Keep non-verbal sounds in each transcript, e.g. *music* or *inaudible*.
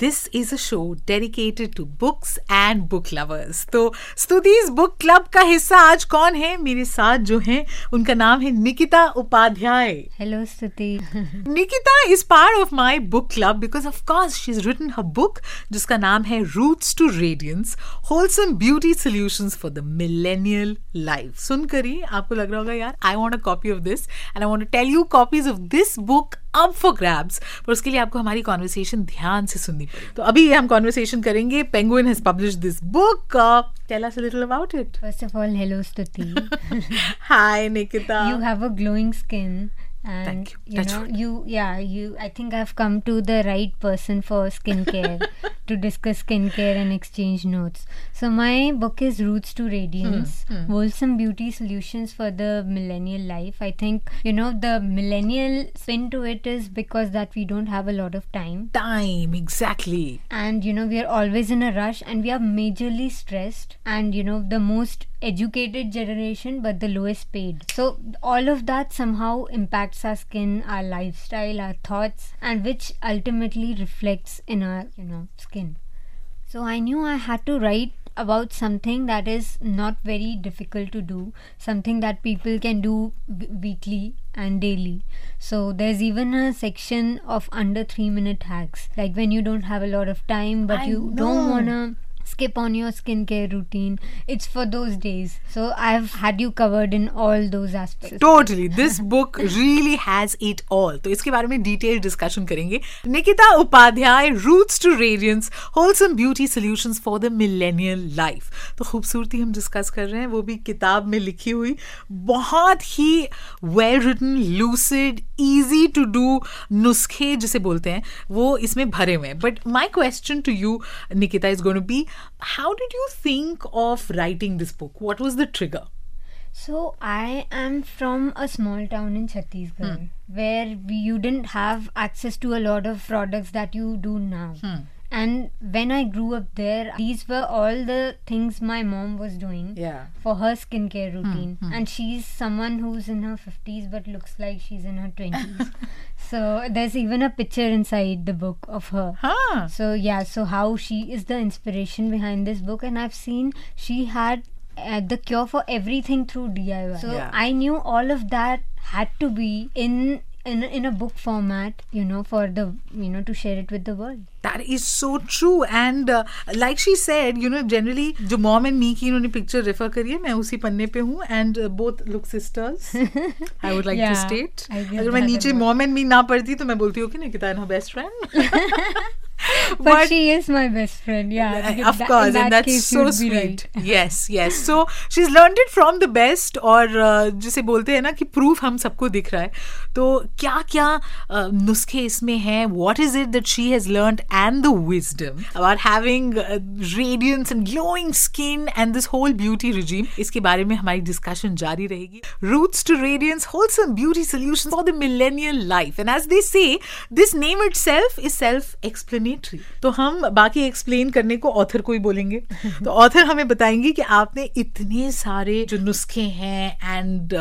this is a show dedicated to books and book lovers तो स्तुदीज book club का हिस्सा आज कौन है मेरे साथ जो है उनका नाम है Nikita Upadhyay hello Stuti *laughs* Nikita is part of my book club because of course she is written her book जिसका नाम है roots to radiance wholesome beauty solution for the millennial life सुनकर ही आपको लग रहा होगा यार I want a copy of this and I want tell you copies of this book up for grabs पर उसके लिए आपको हमारी कॉन्वर्सेशन ध्यान से सुननी पड़ेगी तो अभी हम कॉन्वर्सेशन करेंगे Penguin has publish this book tell us a little about it first of all hello Stuti hi Nikita you have a glowing skin and Thank you. you That's know you yeah you i think i've come to the right person for skincare *laughs* to discuss skincare and exchange notes so my book is roots to radiance mm, wholesome beauty solutions for the millennial life i think you know the millennial spin to it is because that we don't have a lot of time time exactly and you know we are always in a rush and we are majorly stressed and you know the most educated generation but the lowest paid so all of that somehow impacts our skin our lifestyle our thoughts and which ultimately reflects in our you know skin so i knew i had to write about something that is not very difficult to do, something that people can do weekly and daily. So there's even a section of under 3 minute hacks. Like when you don't have a lot of time but I you know. don't want to skip on your skincare routine. It's for those days. So I've had you covered in all those aspects. Totally. This book really has it all. तो इसके बारे में detail discussion करेंगे Nikita Upadhyay roots to radiance wholesome beauty solutions for the millennial life तो खूबसूरती हम discuss कर रहे हैं वो भी किताब में लिखी हुई बहुत ही well written lucid easy to do नुस्खे जिसे बोलते हैं वो इसमें भरे हुए हैं but my question to you Nikita is gonna be How did you think of writing this book? What was the trigger? So I am from a small town in Chhattisgarh hmm. where we, you didn't have access to a lot of products that you do now. Hmm and when i grew up there these were all the things my mom was doing yeah. for her skincare hmm, routine mm-hmm. and she's someone who's in her 50s but looks like she's in her 20s *laughs* so there's even a picture inside the book of her huh. so yeah so how she is the inspiration behind this book and i've seen she had uh, the cure for everything through diy so yeah. i knew all of that had to be in in in a book format, you know, for the you know to share it with the world. That is so true. And uh, like she said, you know, generally जो mom and me की इन्होंने picture refer करी है मैं उसी पन्ने पे हूँ and both look sisters I would like to *laughs* Yeah, state I get अगर मैं that नीचे about- मॉम एंड मी ना पढ़ती तो मैं बोलती हूँ कि Nikita and her best friend *laughs* *laughs* But, she is my best friend. Yeah, Uh, in of that- course in and that that's case so you'd be sweet right. yes yes so she's learned it from the best और uh, जिसे बोलते हैं ना कि proof हम सबको दिख रहा है तो क्या क्या uh, नुस्खे इसमें हैं what is it that she has learned and the wisdom about having uh, radiance and glowing skin and this whole beauty regime इसके बारे में हमारी डिस्कशन जारी रहेगी roots to radiance wholesome beauty solutions for the millennial life and as they say this name itself is self explanatory तो हम बाकी explain करने को ऑथर को ही बोलेंगे तो ऑथर हमें बताएंगे कि आपने इतने सारे जो नुस्खे हैं and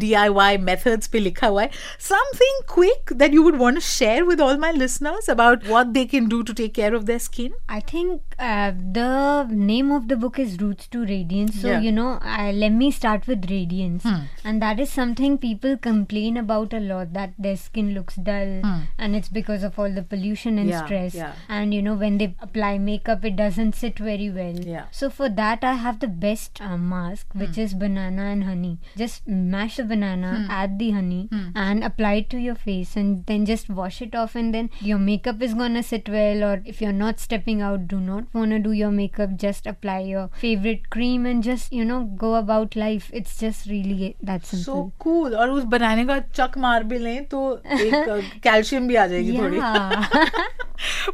D I Y methods पे लिखा हुआ है something quick that you would want to share with all my listeners about what they can do to take care of the skin I think the name of the book is root to radiance so you know let me start with radiance and that is something people complain about a lot that their skin looks dull and it's because of all the pollution and stress and Yeah, stress. yeah. And, you know, when they apply makeup, it doesn't sit very well. Yeah. So, for that, I have the best uh, mask, which is banana and honey. Just mash the banana, add the honey, and apply it to your face, and then just wash it off, and then your makeup is gonna sit well. Or if you're not stepping out, do not wanna do your makeup, just apply your favorite cream and just you know go about life. It's just really that simple. So cool और उस बनाने का चक मार भी लें तो एक calcium *laughs* भी आ जाएगी थोड़ी yeah. *laughs*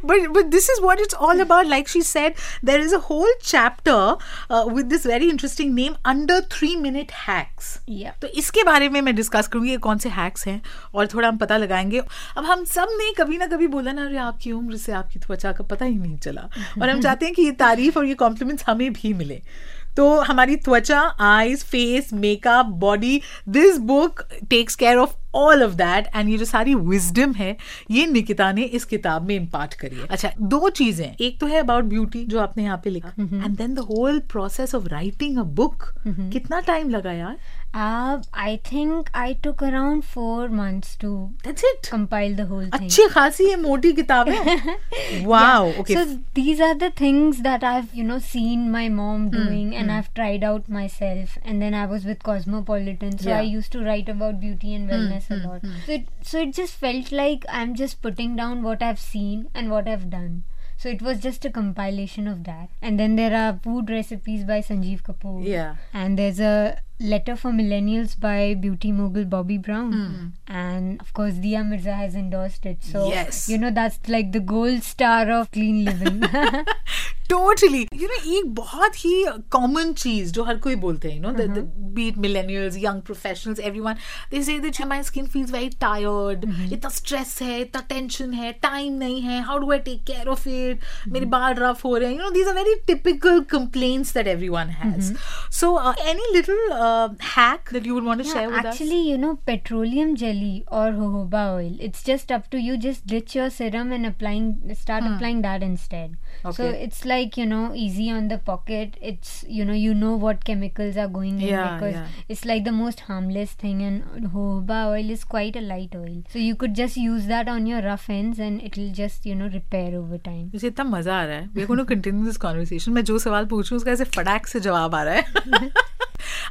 but but this is what it's all about. Like she said, there is a whole chapter uh, with this very interesting name under minute hacks. Yeah. तो इसके बारे में मैं डिस्कस करूंगी ये कौन से हैक्स हैं और थोड़ा हम पता लगाएंगे अब हम सब ने कभी ना कभी बोला ना अरे आपकी उम्र से आपकी त्वचा तो का पता ही नहीं चला और हम चाहते हैं कि ये तारीफ और ये कॉम्प्लीमेंट्स हमें भी मिले तो हमारी त्वचा eyes face makeup body this book takes care of all of that and ये जो सारी विजडम है ये निकिता ने इस किताब में इम्पार्ट करी है अच्छा दो चीजें एक तो है अबाउट ब्यूटी जो आपने यहाँ पे लिखा and then the whole process of writing a book कितना टाइम लगा यार I think I took around four months to that's it compile the whole अच्छी खासी ये मोटी किताब है wow okay so these are the things that I have you know seen my mom doing and I have tried out myself and then I was with Cosmopolitan so I used to write about beauty and wellness mm-hmm. a lot. Mm-hmm. So it, so it just felt like I'm just putting down what I've seen and what I've done. So it was just a compilation of that. And then there are food recipes by Sanjeev Kapoor. Yeah. And there's a Letter for Millennials by beauty mogul Bobby Brown. Mm. And of course, Dia Mirza has endorsed it. So, yes. you know, that's like the gold star of clean living. Totally you know एक बहुत ही common चीज जो हर कोई बोलते हैं you know be it millennials young professionals everyone they say that my skin feels very tired इतना stress है इतना टेंशन है टाइम नहीं है how do I take care of it मेरे बाल रफ हो रहे हैं you know these are very typical complaints that everyone has so any little hack that you would want to share with Actually, you know, petroleum jelly or jojoba oil, it's just up to you. Just ditch your serum and applying, start applying that instead. So Okay. it's like, you know, easy on the pocket. It's, you know, you know what chemicals are going in Yeah, because yeah. it's like the most harmless thing. And jojoba oil is quite a light oil. So you could just use that on your rough ends and it'll just, you know, repair over time. मुझे इतना मजा आ रहा है we are going to continue this conversation मैं जो सवाल पूछूं उसका ऐसे फटाक से जवाब आ रहा है *laughs*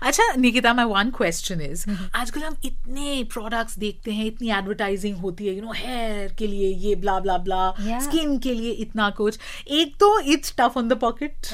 अच्छा Nikita my one question is आजकल हम इतने प्रोडक्ट्स देखते हैं इतनी एडवर्टाइजिंग होती है यू नो हेयर के लिए ये ब्ला ब्ला ब्ला स्किन के लिए इतना कुछ एक तो it's tough on the pocket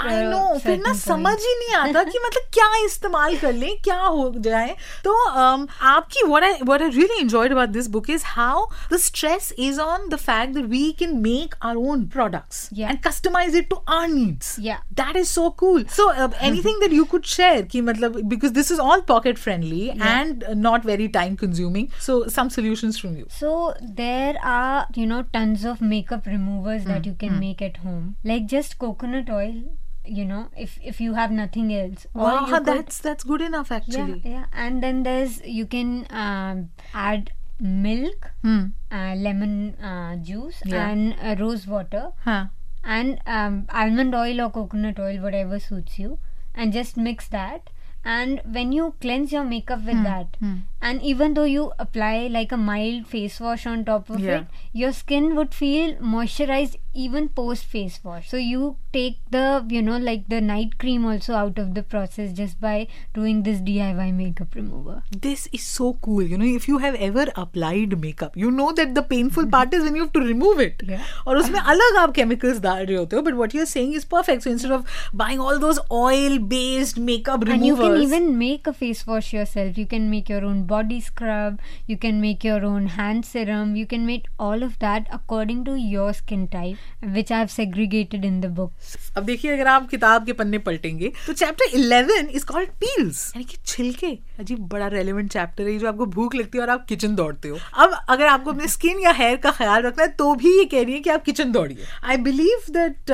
I know फिर ना समझ ही नहीं आता कि मतलब क्या इस्तेमाल कर लें क्या हो जाए तो um, आपकी what I what I really enjoyed about this book is how the stress is on the fact that we can make our own products and customize it to our needs that is so cool so Mm-hmm. anything that you could share ki, matlab, because this is all pocket friendly yeah. and not very time consuming so some solutions from you so there are you know tons of makeup removers mm. that you can mm. make at home like just coconut oil you know if if you have nothing else wow could, that's that's good enough actually yeah, yeah. and then there's you can um, add milk hmm. uh, lemon uh, juice yeah. and uh, rose water huh. and um, almond oil or coconut oil whatever suits you and just mix that and when you cleanse your makeup with hmm. that hmm. and even though you apply like a mild face wash on top of yeah. it your skin would feel moisturized even post face wash. So you take the, you know, like the night cream also out of the process just by doing this DIY makeup remover. This is so cool. You know, if you have ever applied makeup, you know that the painful part is when you have to remove it. Yeah. और उसमें अलग *laughs* आप chemicals डाल रहे होते हो. But what you're saying is perfect. So instead of buying all those oil-based makeup And you removers, can even make a face wash yourself. You can make your own body scrub. You can make your own hand serum. You can make all of that according to your skin type, which are segregated in the book अब देखिए अगर आप किताब के पन्ने पलटेंगे तो chapter eleven is called peels यानी कि छिलके अजीब बड़ा रेलिवेंट चैप्टर है जो आपको भूख लगती है और आप किचन दौड़ते हो अब अगर आपको अपने स्किन या हेयर का ख्याल रखना है तो भी ये कह रही है कि आप kitchen दौड़िए I believe that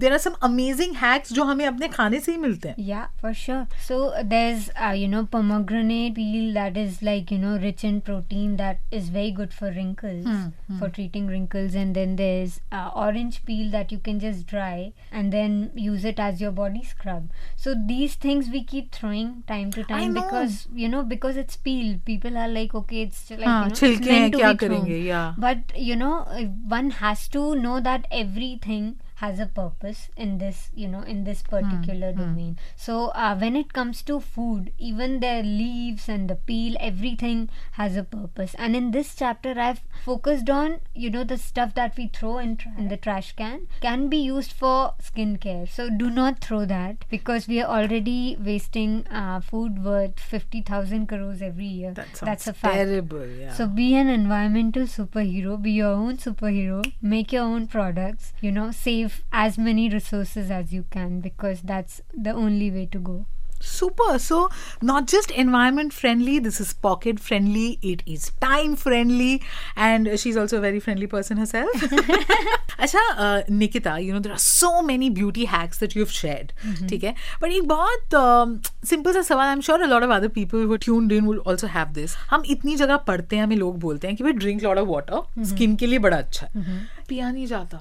there are some amazing hacks जो हमें अपने खाने से ही मिलते हैं yeah for sure so there is you know pomegranate peel that is like you know rich in protein that is very good for wrinkles for treating wrinkles and then there is orange peel that you can just dry and then use it as your body scrub so these things we keep throwing time to time because because, you know, because it's peel. People are like, okay, it's like, हाँ, you know, it's छिलके हैं, meant to क्या be thrown. करेंगे, yeah. But, you know, uh, one has to know that everything has a purpose in this you know in this hmm, particular mm, domain mm. so uh, when it comes to food even their leaves and the peel everything has a purpose and in this chapter i've focused on you know the stuff that we throw in, tra- in the trash can can be used for skincare so do not throw that because we are already wasting uh, food worth 50000 crores every year that that's a fact terrible yeah. so be an environmental superhero be your own superhero make your own products you know save save as many resources as you can because that's the only way to go super so not just environment friendly this is pocket friendly it is time friendly and she's also a very friendly person herself *laughs* *laughs* Acha, uh, nikita you know there are so many beauty hacks that you've shared mm-hmm. but ek bahut um, simple sa sawal i'm sure a lot of other people who are tuned in will also have this hum itni jagah padhte hain hame log bolte hain ki bhai drink lot of water mm-hmm. skin ke liye bada acha hai mm-hmm. पिया नहीं जाता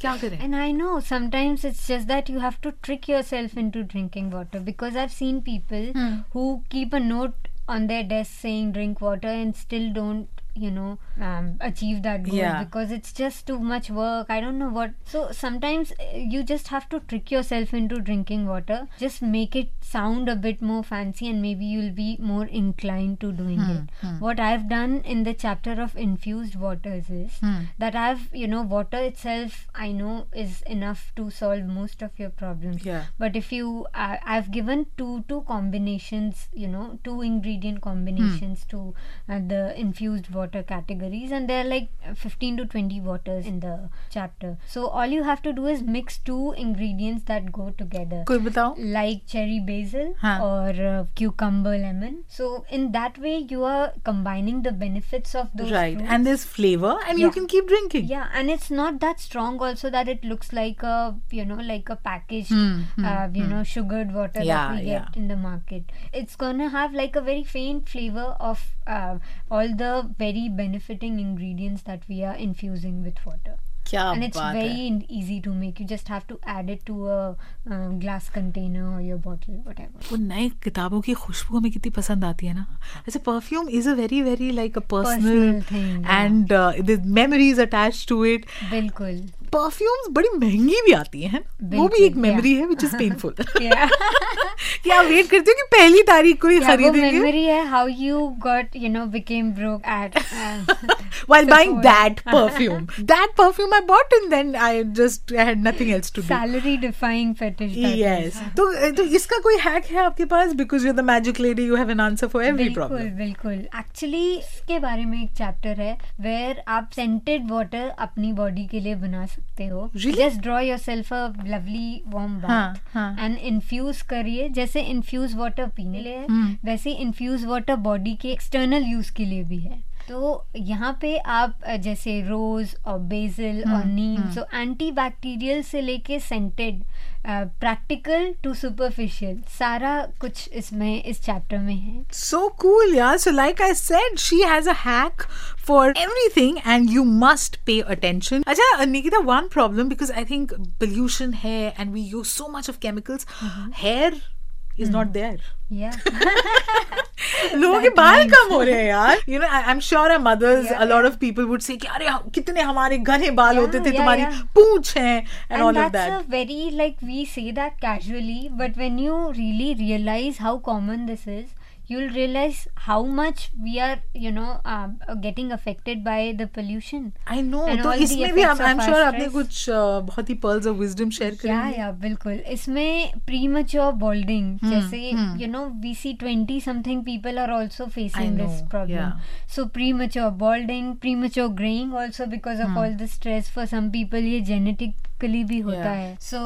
क्या करें And I know sometimes it's just that you have to trick yourself into drinking water because I've seen people Hmm. who keep a note on their desk saying drink water and still don't you know um, achieve that goal yeah. because it's just too much work i don't know what so sometimes uh, you just have to trick yourself into drinking water just make it sound a bit more fancy and maybe you'll be more inclined to doing hmm. it hmm. what i've done in the chapter of infused waters is hmm. that i've you know water itself i know is enough to solve most of your problems yeah but if you uh, i've given two two combinations you know two ingredient combinations hmm. to uh, the infused water water categories and there are like 15 to 20 waters in the chapter so all you have to do is mix two ingredients that go together like cherry basil huh. or uh, cucumber lemon so in that way you are combining the benefits of those right fruits. and there's flavor and yeah. you can keep drinking yeah and it's not that strong also that it looks like a you know like a packaged mm, mm, uh, you mm. know sugared water yeah, that we yeah. get in the market it's gonna have like a very faint flavor of uh, all the very benefiting ingredients that we are infusing with water. Kya and it's very hai. easy to make. You just have to add it to a um, glass container or your bottle, whatever. वो नए किताबों की खुशबू हमें कितनी पसंद आती है ना ऐसे perfume is a very very like a personal thing and the memories attach to it बिल्कुल परफ्यूम्स बड़ी महंगी भी आती हैं वो भी एक मेमोरी है विच इज पेनफुल कि आप वेट करते हो कि पहली तारीख को ही खरीदेंगे मेमोरी है how you got you know became broke at while buying that perfume that perfume I bought and then I just I had nothing else to do salary defying fetish yes तो eh, तो इसका कोई hack है आपके पास because you are the magic lady you have an answer for every problem बिल्कुल बिल्कुल actually इसके बारे में एक चैप्टर है वेयर आप सेंटेड वाटर अपनी बॉडी के लिए बना सकते सकते हो just draw yourself a lovely warm bath and infuse करिए जैसे इन्फ्यूज वाटर पीने लिए है हम्म। वैसे इन्फ्यूज वाटर बॉडी के एक्सटर्नल यूज के लिए भी है तो यहाँ पे आप जैसे रोज़ और बेजल हुँ, और हम्म, नीम सो एंटी बैक्टीरियल से लेके सेंटेड प्रैक्टिकल टू सुपरफिशियल सारा कुछ इसमें इस चैप्टर में है सो कूल यार so like I said she has a hack for everything and you must pay attention अच्छा Nikita one problem because I think pollution है and we use so much of chemicals hair is not there लोगों के बाल कम हो रहे हैं यार you know I am sure I mothers a lot of people would say अरे हाँ, कितने हमारे घने बाल yeah, होते थे yeah, तुम्हारी yeah. पूछ है and all of that very like we say that casually but when you really realize how common this is you'll realize how much we are, you know, um, uh, getting affected by the pollution. I know And तो all the इसमें भी effects I of M our sure आपने stress. कुछ uh, बहुत ही pearls of wisdom share या करेंगे या बिल्कुल इसमें प्रीमच्योर बॉल्डिंग Hmm, जैसे hmm. You know we C twenty something people are also facing know, this problem yeah. So premature बॉल्डिंग premature greying also because Hmm. Of all the stress for some people ये genetically कली भी होता है so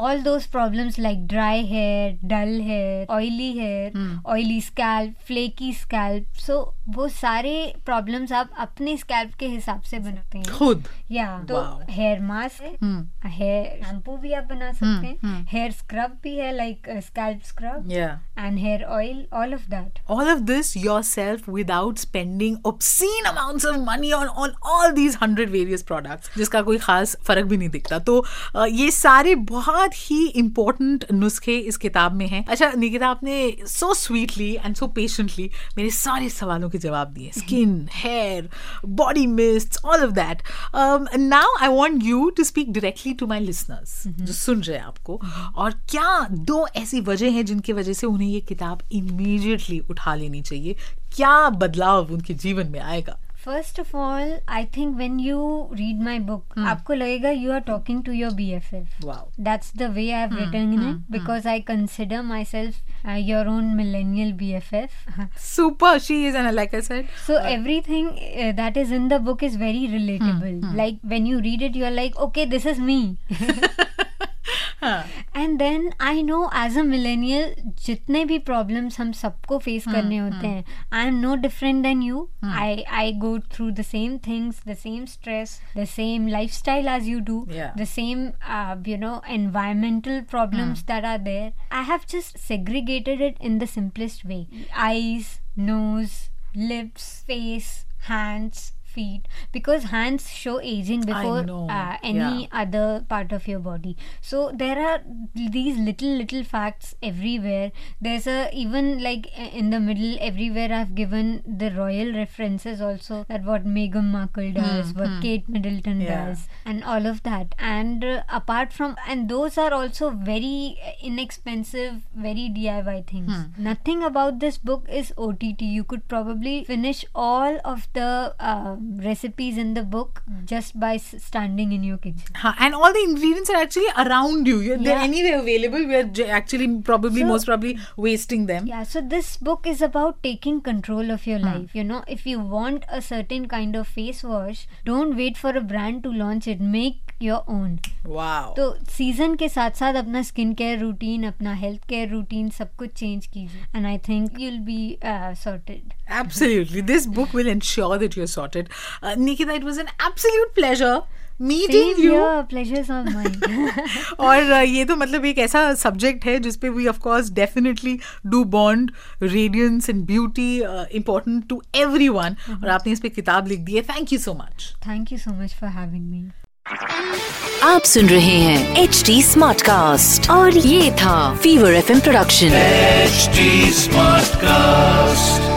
all those problems like dry hair dull hair oily hair oily scalp flaky scalp so वो सारे problems आप अपने scalp के हिसाब से बनाते हैं खुद या तो हेयर मास्क है हेयर hmm. शैम्पू भी आप बना सकते hmm, हैं हेयर hmm. स्क्रब भी है like scalp scrub and hair oil all of that all of this yourself without spending obscene amounts of money on on all these 100 various products जिसका कोई खास फर्क भी नहीं दिखा सकता तो ये सारे बहुत ही इम्पोर्टेंट नुस्खे इस किताब में हैं अच्छा निकिता आपने so sweetly and so patiently मेरे सारे सवालों के जवाब दिए skin hair body mist all of that now I want you to speak directly to my listeners जो सुन रहे हैं आपको हम्म। और क्या दो ऐसी वजह हैं जिनकी वजह से उन्हें ये किताब इमीडिएटली उठा लेनी चाहिए क्या बदलाव उनके जीवन में आएगा first of all I think when you read my book आपको लगेगा you are talking to your BFF wow that's the way I've written in it because I consider myself uh, your own millennial BFF. *laughs* Super she is and like I said so everything uh, that is in the book is very relatable. Like when you read it, you're like, okay, this is me. *laughs* And then I know as a millennial जितने भी problems हम सबको face Hmm, करने होते हैं I am no different than you I I go through the same things the same stress the same lifestyle as you do Yeah. the same uh, you know environmental problems that are there i have just segregated it in the simplest way eyes nose lips face hands feet because hands show aging before uh, any yeah. other part of your body so there are these little little facts everywhere there's a even like in the middle everywhere i've given the royal references also that what meghan markle hmm, does mm, what hmm. kate middleton yeah. does and all of that and uh, apart from and those are also very inexpensive very diy things mm. nothing about this book is ott you could probably finish all of the uh, recipes in the book just by s- standing in your kitchen Huh, and all the ingredients are actually around you. You're, They're Yeah. anyway available. We're j- actually probably So- most probably wasting them. Yeah, so this book is about taking control of your life. You know, if you want a certain kind of face wash, don't wait for a brand to launch it. Make your own. Wow. तो season के साथ साथ अपना skin care routine अपना health care routine सब कुछ change कीजिए and I think you'll be sorted Absolutely. This book will ensure that you're Uh, Nikita, it was an absolute pleasure. *laughs* और uh, ये तो मतलब एक ऐसा सब्जेक्ट है जिसपे we of definitely do bond radiance and beauty important to every one और आपने इस पर किताब लिख दी है thank you so much thank you so much for having me आप सुन रहे हैं एच डी स्मार्ट कास्ट और ये था Fever F production H smart cast